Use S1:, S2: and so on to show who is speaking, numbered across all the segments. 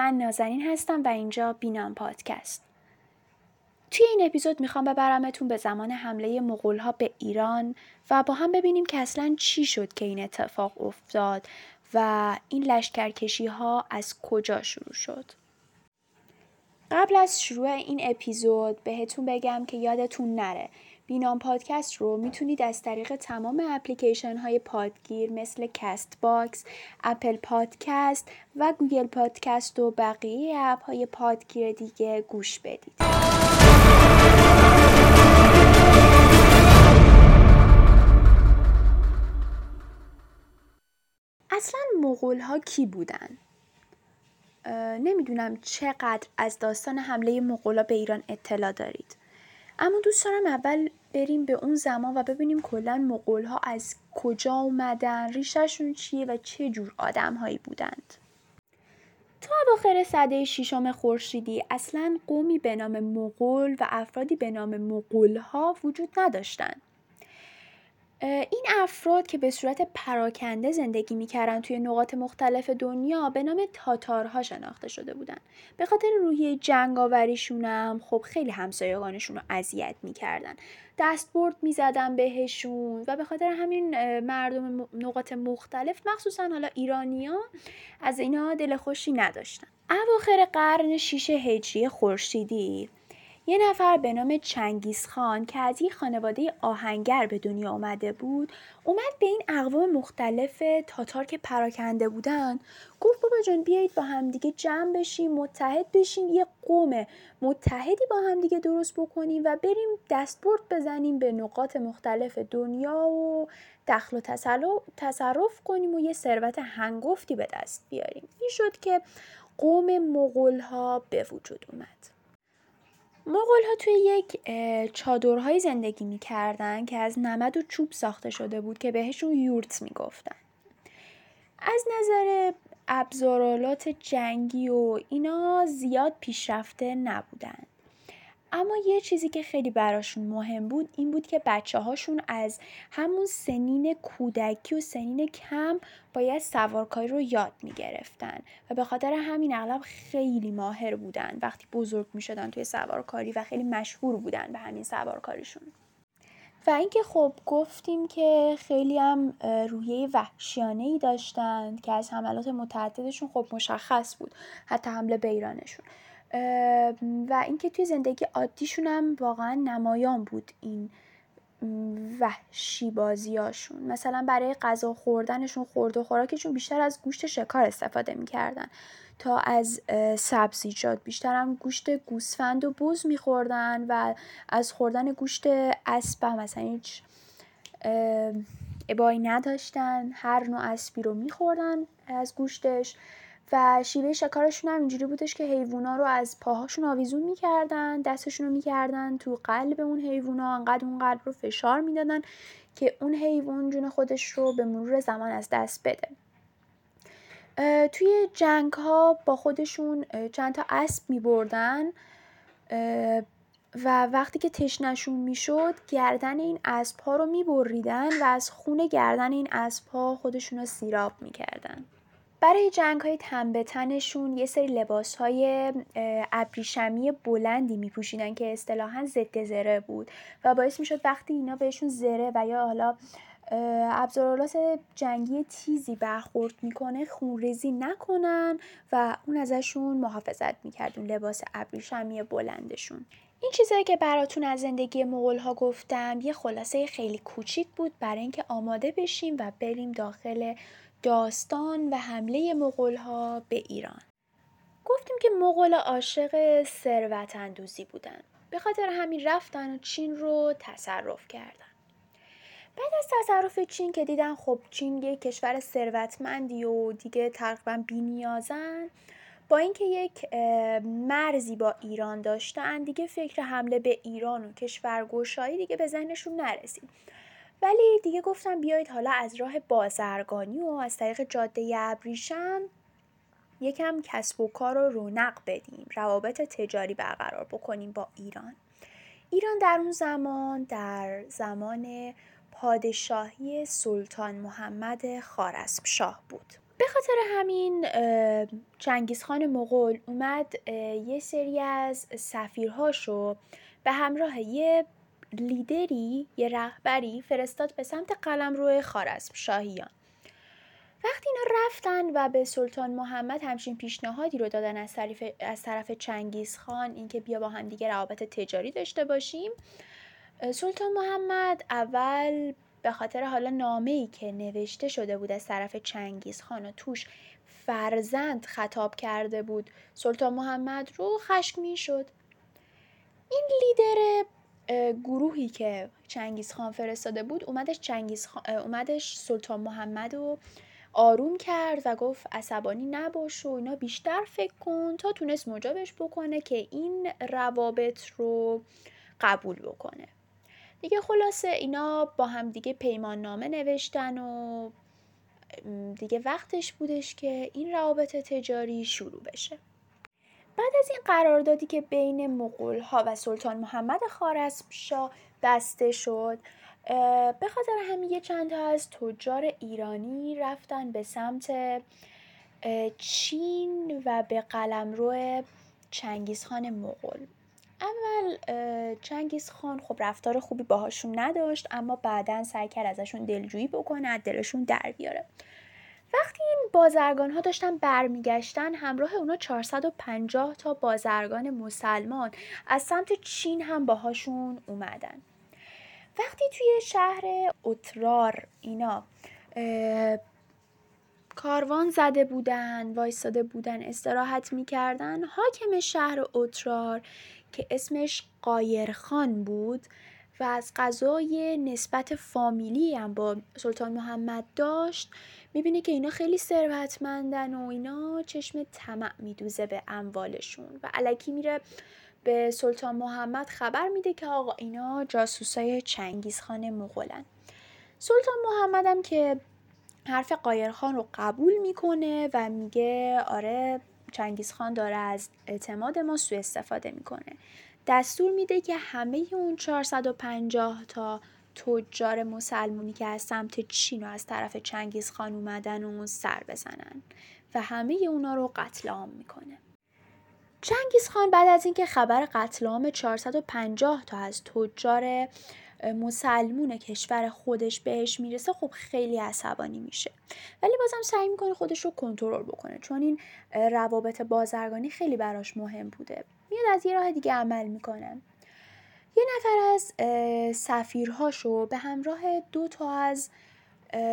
S1: من نازنین هستم و اینجا بینام پادکست. توی این اپیزود می‌خوام ببرمتون به زمان حمله مغول به ایران و با هم ببینیم که اصلا چی شد که این اتفاق افتاد و این لشکرکشی ها از کجا شروع شد. قبل از شروع این اپیزود بهتون بگم که یادتون نره بینام پادکست رو می‌تونید از طریق تمام اپلیکیشن های پادگیر مثل Castbox، Apple Podcast و Google Podcast و بقیه اپ های پادگیر دیگه گوش بدید. اصلا مغول ها کی بودن؟ نمی‌دونم چقدر از داستان حمله مغولا به ایران اطلاع دارید. اما دوست دارم اول بریم به اون زمان و ببینیم کلا مغول ها از کجا اومدن ریشهشون چیه و چه جور آدم هایی بودند. تا اواخر سده ششم خورشیدی اصلا قومی به نام مغول و افرادی به نام مغول ها وجود نداشتند. این افراد که به صورت پراکنده زندگی می‌کردن توی نقاط مختلف دنیا به نام تاتارها شناخته شده بودن. به خاطر روحیه جنگاوریشون هم خب خیلی همسایگانشون رو اذیت می‌کردن. دستبرد می‌زدن بهشون و به خاطر همین مردم نقاط مختلف مخصوصا حالا ایرانیا از اینا دل خوشی نداشتن. اواخر قرن شیش هجری خورشیدی یه نفر به نام چنگیز خان که از یک خانواده آهنگر به دنیا آمده بود اومد به این اقوام مختلف تاتار که پراکنده بودن گفت بابا جان بیایید با همدیگه جمع بشیم متحد بشیم یه قوم متحدی با همدیگه درست بکنیم و بریم دستبرد بزنیم به نقاط مختلف دنیا و دخل و تصرف کنیم و یه ثروت هنگفتی به دست بیاریم. این شد که قوم مغول ها به وجود اومد. مغول ها توی یک چادرهایی زندگی می‌کردن که از نمد و چوب ساخته شده بود که بهشون یورت می‌گفتن. از نظر ابزارالات جنگی و اینا زیاد پیشرفته نبودن. اما یه چیزی که خیلی براشون مهم بود این بود که بچه هاشون از همون سنین کودکی و سنین کم باید سوارکاری رو یاد می گرفتن و به خاطر همین اغلب خیلی ماهر بودن وقتی بزرگ می شدن توی سوارکاری و خیلی مشهور بودن به همین سوارکاریشون. و اینکه خب گفتیم که خیلی هم رویه وحشیانه ای داشتند که از حملات متعددشون خب مشخص بود حتی حمله به ایرانشون. و اینکه توی زندگی عادیشون هم واقعا نمایان بود این وحشی بازیاشون مثلا برای غذا خوردنشون خورد و خوراکشون بیشتر از گوشت شکار استفاده می‌کردن. تا از سبزیجات بیشتر هم گوشت گوسفند و بوز میخوردن و از خوردن گوشت اسب مثلا هیچ ابایی نداشتن. هر نوع اسبی رو میخوردن از گوشتش. و شیوه شکارشون هم اینجوری بودش که حیوونا رو از پاهاشون آویزون می‌کردن دستشون رو می‌کردن تو قلب اون حیوونا انقدر اون قلب رو فشار می‌دادن که اون حیوان جون خودش رو به مرور زمان از دست بده. توی جنگ ها با خودشون چند تا اسب می بردن و وقتی که تشنشون می‌شد گردن این اسب ها رو می بریدن و از خون گردن این اسب ها خودشون رو سیراب می‌کردن. برای جنگ های تن به تنشون یه سری لباس های ابریشمی بلندی می پوشیدن که اصطلاحا ضد زره بود و باعث می شد وقتی اینا بهشون زره و یا حالا ابزارالات جنگی تیزی برخورد می‌کنه خونریزی نکنن و اون ازشون محافظت می‌کرد اون لباس ابریشمی بلندشون. این چیزایی که براتون از زندگی مغول ها گفتم یه خلاصه خیلی کوچیک بود برای اینکه آماده بشیم و بریم داخل داستان و حمله ها به ایران. گفتیم که مغول عاشق ثروت اندوزی بودن. به خاطر همین رفتن و چین رو تصرف کردن. بعد از تصرف چین که دیدن خب چین یک کشور ثروتمندی و دیگه تقریبا بینیازن با اینکه یک مرزی با ایران داشتن دیگه فکر حمله به ایران و کشورگشایی دیگه به ذهنشون نرسید. ولی دیگه گفتم بیایید حالا از راه بازرگانی و از طریق جاده ابریشم یکم کسب و کار رو رونق بدیم روابط تجاری برقرار بکنیم با ایران. ایران در اون زمان در زمان پادشاهی سلطان محمد خارسب شاه بود. به خاطر همین چنگیزخان مغول اومد یه سری از سفیرهاشو به همراه یه لیدری یه رهبری فرستاد به سمت قلمرو خارزم شاهیان. وقتی اینا رفتن و به سلطان محمد همچین پیشنهادی رو دادن از طرف, از طرف چنگیز خان اینکه بیا با هم دیگه روابط تجاری داشته باشیم سلطان محمد اول به خاطر حالا نامه ای که نوشته شده بود از طرف چنگیز خان و توش فرزند خطاب کرده بود سلطان محمد رو خشمگین شد این لیدر گروهی که چنگیز خان فرستاده بود اومدش چنگیز اومدش سلطان محمد رو آروم کرد و گفت عصبانی نباش و اینا بیشتر فکر کن تا تونست مجابش بکنه که این روابط رو قبول بکنه. دیگه خلاصه اینا با هم دیگه پیمان نامه نوشتن و دیگه وقتش بودش که این روابط تجاری شروع بشه. بعد از این قراردادی که بین مغول ها و سلطان محمد خارزمشاه بسته شد به خاطر همین چند تا از تجار ایرانی رفتن به سمت چین و به قلمرو چنگیزخان مغول. اول چنگیز خان خب رفتار خوبی باهاشون نداشت اما بعدا سعی کرد ازشون دلجویی بکنه دلشون در بیاره. وقتی این بازرگان ها داشتن برمیگشتن همراه اونا 450 تا بازرگان مسلمان از سمت چین هم باهاشون اومدن. وقتی توی شهر اترار اینا کاروان زده بودن وایستاده بودن استراحت می‌کردن حاکم شهر اترار که اسمش قایرخان بود و از قضای نسبت فامیلی هم با سلطان محمد داشت می‌بینه که اینا خیلی ثروتمندن و اینا چشم طمع میدوزه به اموالشون و علکی میره به سلطان محمد خبر میده که آقا اینا جاسوسای چنگیزخان مغولن. سلطان محمد هم که حرف قایرخان رو قبول می‌کنه و میگه آره چنگیزخان داره از اعتماد ما سوء استفاده می‌کنه. دستور میده که همه اون 450 تا تجار مسلمونی که از سمت چین و از طرف چنگیز خان اومدن و سر بزنن و همه اونا رو قتل عام می‌کنه. چنگیز خان بعد از اینکه خبر قتل عام 450 تا از تجار مسلمون کشور خودش بهش می‌رسه خب خیلی عصبانی میشه. ولی بازم سعی می‌کنه خودش رو کنترل بکنه چون این روابط بازرگانی خیلی براش مهم بوده. میاد از یه راه دیگه عمل می‌کنه. یه نفر از سفیرهاشو به همراه دو تا از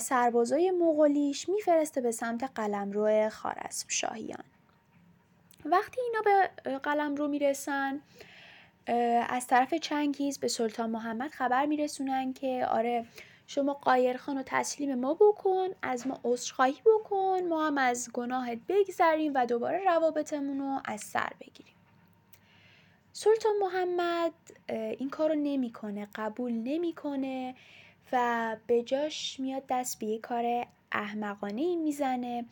S1: سربازای مغولیش میفرسته به سمت قلمرو خارزم شاهیان وقتی اینا به قلمرو می‌رسن از طرف چنگیز به سلطان محمد خبر میرسونن که آره شما قایرخان رو تسلیم ما بکن از ما عذرخواهی بکن ما هم از گناهت بگذریم و دوباره روابطمون رو از سر بگیریم. سلطان محمد این کار رو نمی‌کنه قبول نمی‌کنه و به جاش میاد دست به یه کار احمقانه می‌زنه.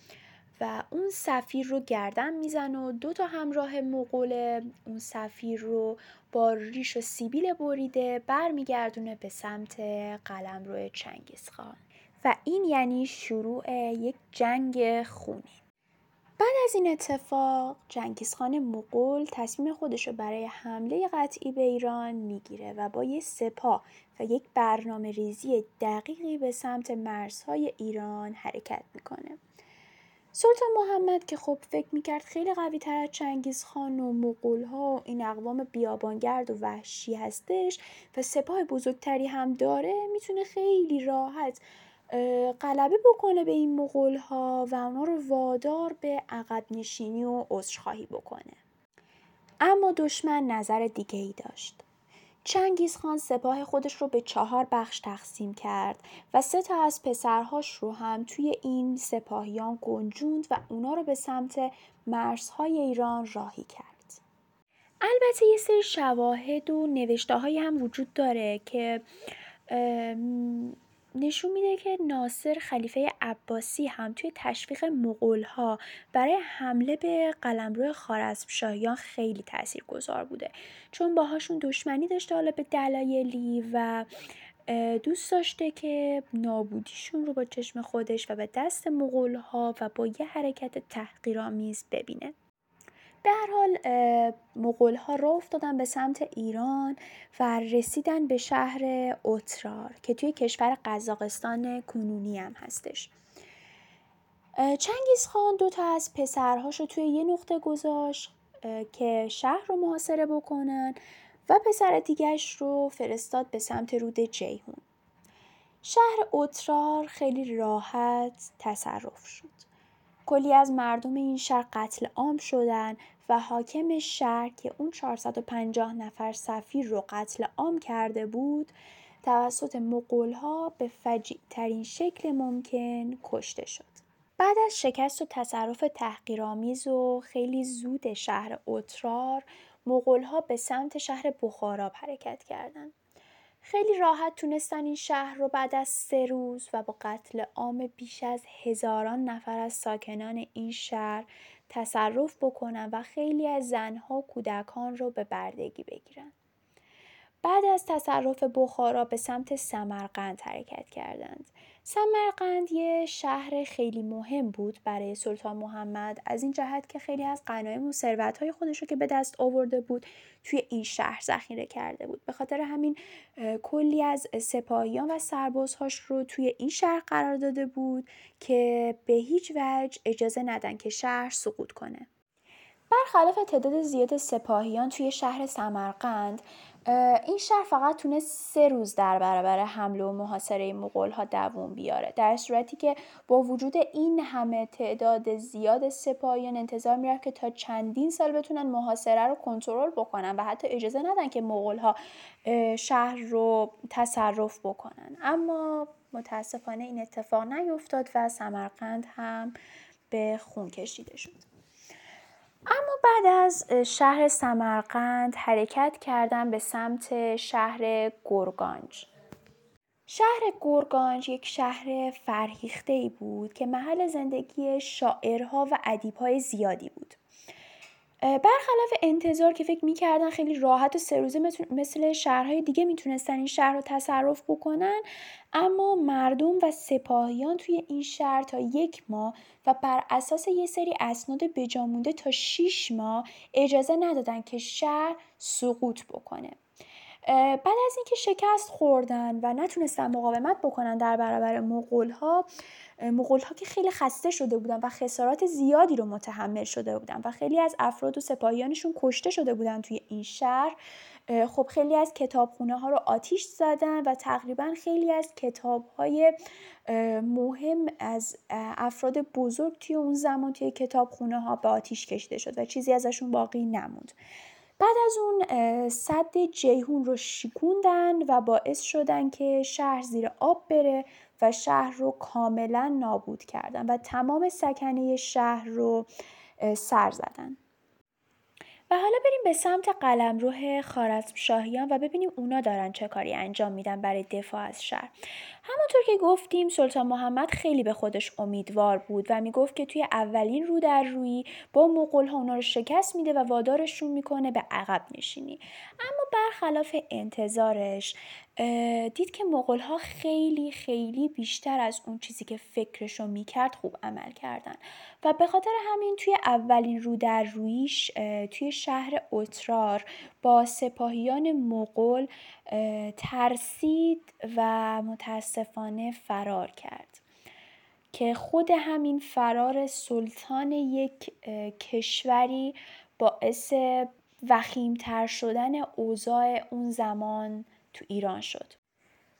S1: و اون سفیر رو گردن می‌زنه و دو تا همراه مغول اون سفیر رو با ریش و سیبیل بریده برمیگردونه به سمت قلم روی چنگیزخان و این یعنی شروع یک جنگ خونی بعد از این اتفاق جنگیزخان مغول تصمیم خودش رو برای حمله قطعی به ایران می‌گیره و با یه سپاه و یک برنامه ریزی دقیقی به سمت مرزهای ایران حرکت می‌کنه. سلطان محمد که خب فکر می‌کرد خیلی قوی تر از چنگیز خان و مغول ها و این اقوام بیابانگرد و وحشی هستش و سپاه بزرگتری هم داره می‌تونه خیلی راحت غلبه بکنه به این مغول ها و اونا رو وادار به عقب نشینی و عذرخواهی بکنه. اما دشمن نظر دیگه ای داشت. چنگیز خان سپاه خودش رو به چهار بخش تقسیم کرد و سه تا از پسرهاش رو هم توی این سپاهیان گنجوند و اونا رو به سمت مرزهای ایران راهی کرد. البته یه سری شواهد و نوشته هم وجود داره که نشون میده که ناصر خلیفه عباسی هم توی تشویق مغول‌ها برای حمله به قلمرو خوارزمشاهیان خیلی تاثیرگذار بوده. چون باهاشون دشمنی داشته حالا به دلایلی و دوست داشته که نابودیشون رو با چشم خودش و به دست مغول ها و با یه حرکت تحقیرآمیز ببینه. هر حال مغول ها را افتادن به سمت ایران و رسیدن به شهر اترار که توی کشور قزاقستان کنونی هم هستش چنگیز خان دو تا از پسرهاش توی یه نقطه گذاشت که شهر رو محاصره بکنن و پسر دیگرش رو فرستاد به سمت رود جیهون. شهر اوترار خیلی راحت تصرف شد. کلی از مردم این شهر قتل عام شدن و حاکم شهر که اون 450 نفر سفیر رو قتل عام کرده بود توسط مقولها به فجیع ترین شکل ممکن کشته شد. بعد از شکست و تصرف تحقیرآمیز و خیلی زود شهر اوترار ها به سمت شهر بخارا حرکت کردند. خیلی راحت تونستن این شهر رو بعد از سه روز و با قتل عام بیش از هزاران نفر از ساکنان این شهر تصرف بکنن و خیلی از زنها و کودکان رو به بردگی بگیرن. بعد از تصرف بخارا به سمت سمرقند حرکت کردند. سمرقند یه شهر خیلی مهم بود برای سلطان محمد از این جهت که خیلی از غنایم و ثروت‌های خودش رو که به دست آورده بود توی این شهر ذخیره کرده بود. به خاطر همین کلی از سپاهیان و سربازهاش رو توی این شهر قرار داده بود که به هیچ وجه اجازه ندن که شهر سقوط کنه. برخلاف تعداد زیاد سپاهیان توی شهر سمرقند این شهر فقط تونست سه روز در برابر حمله و محاصره مغول ها دووم بیاره. در صورتی که با وجود این همه تعداد زیاد سپاهیان انتظار می‌رفت که تا چندین سال بتونن محاصره رو کنترل بکنن و حتی اجازه ندن که مغول ها شهر رو تصرف بکنن. اما متاسفانه این اتفاق نیفتاد و سمرقند هم به خون کشیده شد. بعد از شهر سمرقند حرکت کردن به سمت شهر گرگانج. شهر گرگانج یک شهر فرهیخته ای بود که محل زندگی شاعرها و ادیبهای زیادی بود. برخلاف انتظار که فکر می‌کردن خیلی راحت و سه روزه مثل شهرهای دیگه می‌تونستن این شهر رو تصرف بکنن اما مردم و سپاهیان توی این شهر تا یک ماه و بر اساس یه سری اسناد بجامونده تا 6 ماه اجازه ندادن که شهر سقوط بکنه. بعد از اینکه شکست خوردن و نتونستن مقاومت بکنن در برابر مغول ها مغول ها که خیلی خسته شده بودن و خسارات زیادی رو متحمل شده بودن و خیلی از افراد و سپاهیانشون کشته شده بودن توی این شهر خب خیلی از کتابخونه ها رو آتیش زدن و تقریبا خیلی از کتاب های مهم از افراد بزرگ توی اون زمان توی کتابخونه ها به آتیش کشیده شد و چیزی ازشون باقی نموند. بعد از اون صد جیهون رو شکوندن و باعث شدن که شهر زیر آب بره. و شهر رو کاملا نابود کردن و تمام سکنه شهر رو سر زدن. و حالا بریم به سمت قلمرو شاهیان و ببینیم اونا دارن چه کاری انجام میدن برای دفاع از شهر. همونطور که گفتیم سلطان محمد خیلی به خودش امیدوار بود و می‌گفت که توی اولین رو در روی با مغول ها اونا رو شکست میده و وادارشون می‌کنه به عقب نشینی. اما برخلاف انتظارش دید که مغول ها خیلی خیلی بیشتر از اون چیزی که فکرشو می‌کرد خوب عمل کردن. و به خاطر همین توی اولین رو در رویش توی شهر اترار با سپاهیان مغول ترسید و متاسفانه فرار کرد. که خود همین فرار سلطان یک کشوری باعث وخیمتر شدن اوضاع اون زمان تو ایران شد.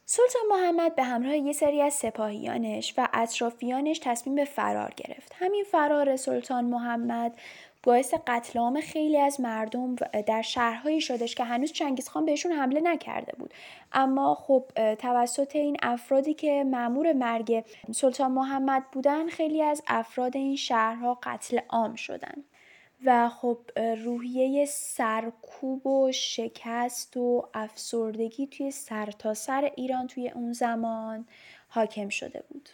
S1: سلطان محمد به همراه یه سری از سپاهیانش و اطرافیانش تصمیم به فرار گرفت. همین فرار سلطان محمد باعث قتل عام خیلی از مردم در شهرهایی شدش که هنوز چنگیزخان بهشون حمله نکرده بود اما خب توسط این افرادی که مأمور مرگ سلطان محمد بودن خیلی از افراد این شهرها قتل عام شدن و خب روحیه سرکوب و شکست و افسردگی توی سرتاسر سر ایران توی اون زمان حاکم شده بود.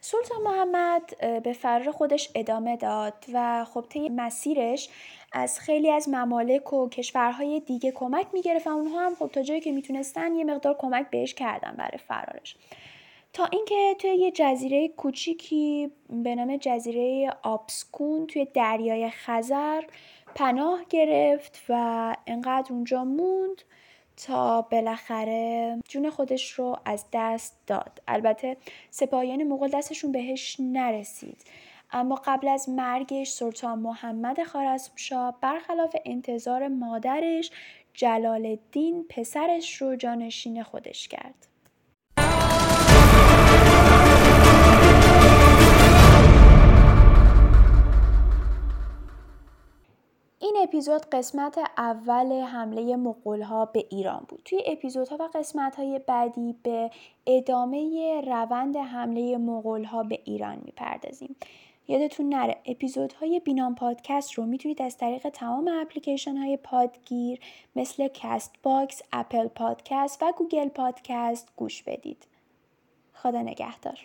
S1: سلطان محمد به فرار خودش ادامه داد و خب طی مسیرش از خیلی از ممالک و کشورهای دیگه کمک می‌گرفت و اونها هم خب تا جایی که می‌تونستن یه مقدار کمک بهش کردن برای فرارش. تا اینکه توی یه جزیره کوچیکی به نام جزیره آبسکون توی دریای خزر پناه گرفت و انقدر اونجا موند تا بالاخره جون خودش رو از دست داد. البته سپاهیان مغول دستشون بهش نرسید. اما قبل از مرگش سلطان محمد خارزمشاه برخلاف انتظار مادرش جلال الدین پسرش رو جانشین خودش کرد. اپیزود قسمت اول حمله مغول‌ها به ایران بود. توی اپیزودها و قسمت‌های بعدی به ادامه روند حمله مغول‌ها به ایران می‌پردازیم. یادتون نره اپیزودهای بینام پادکست رو می‌تونید از طریق تمام اپلیکیشن های پادگیر مثل Castbox، Apple Podcast و Google Podcast گوش بدید. خدا نگهدار.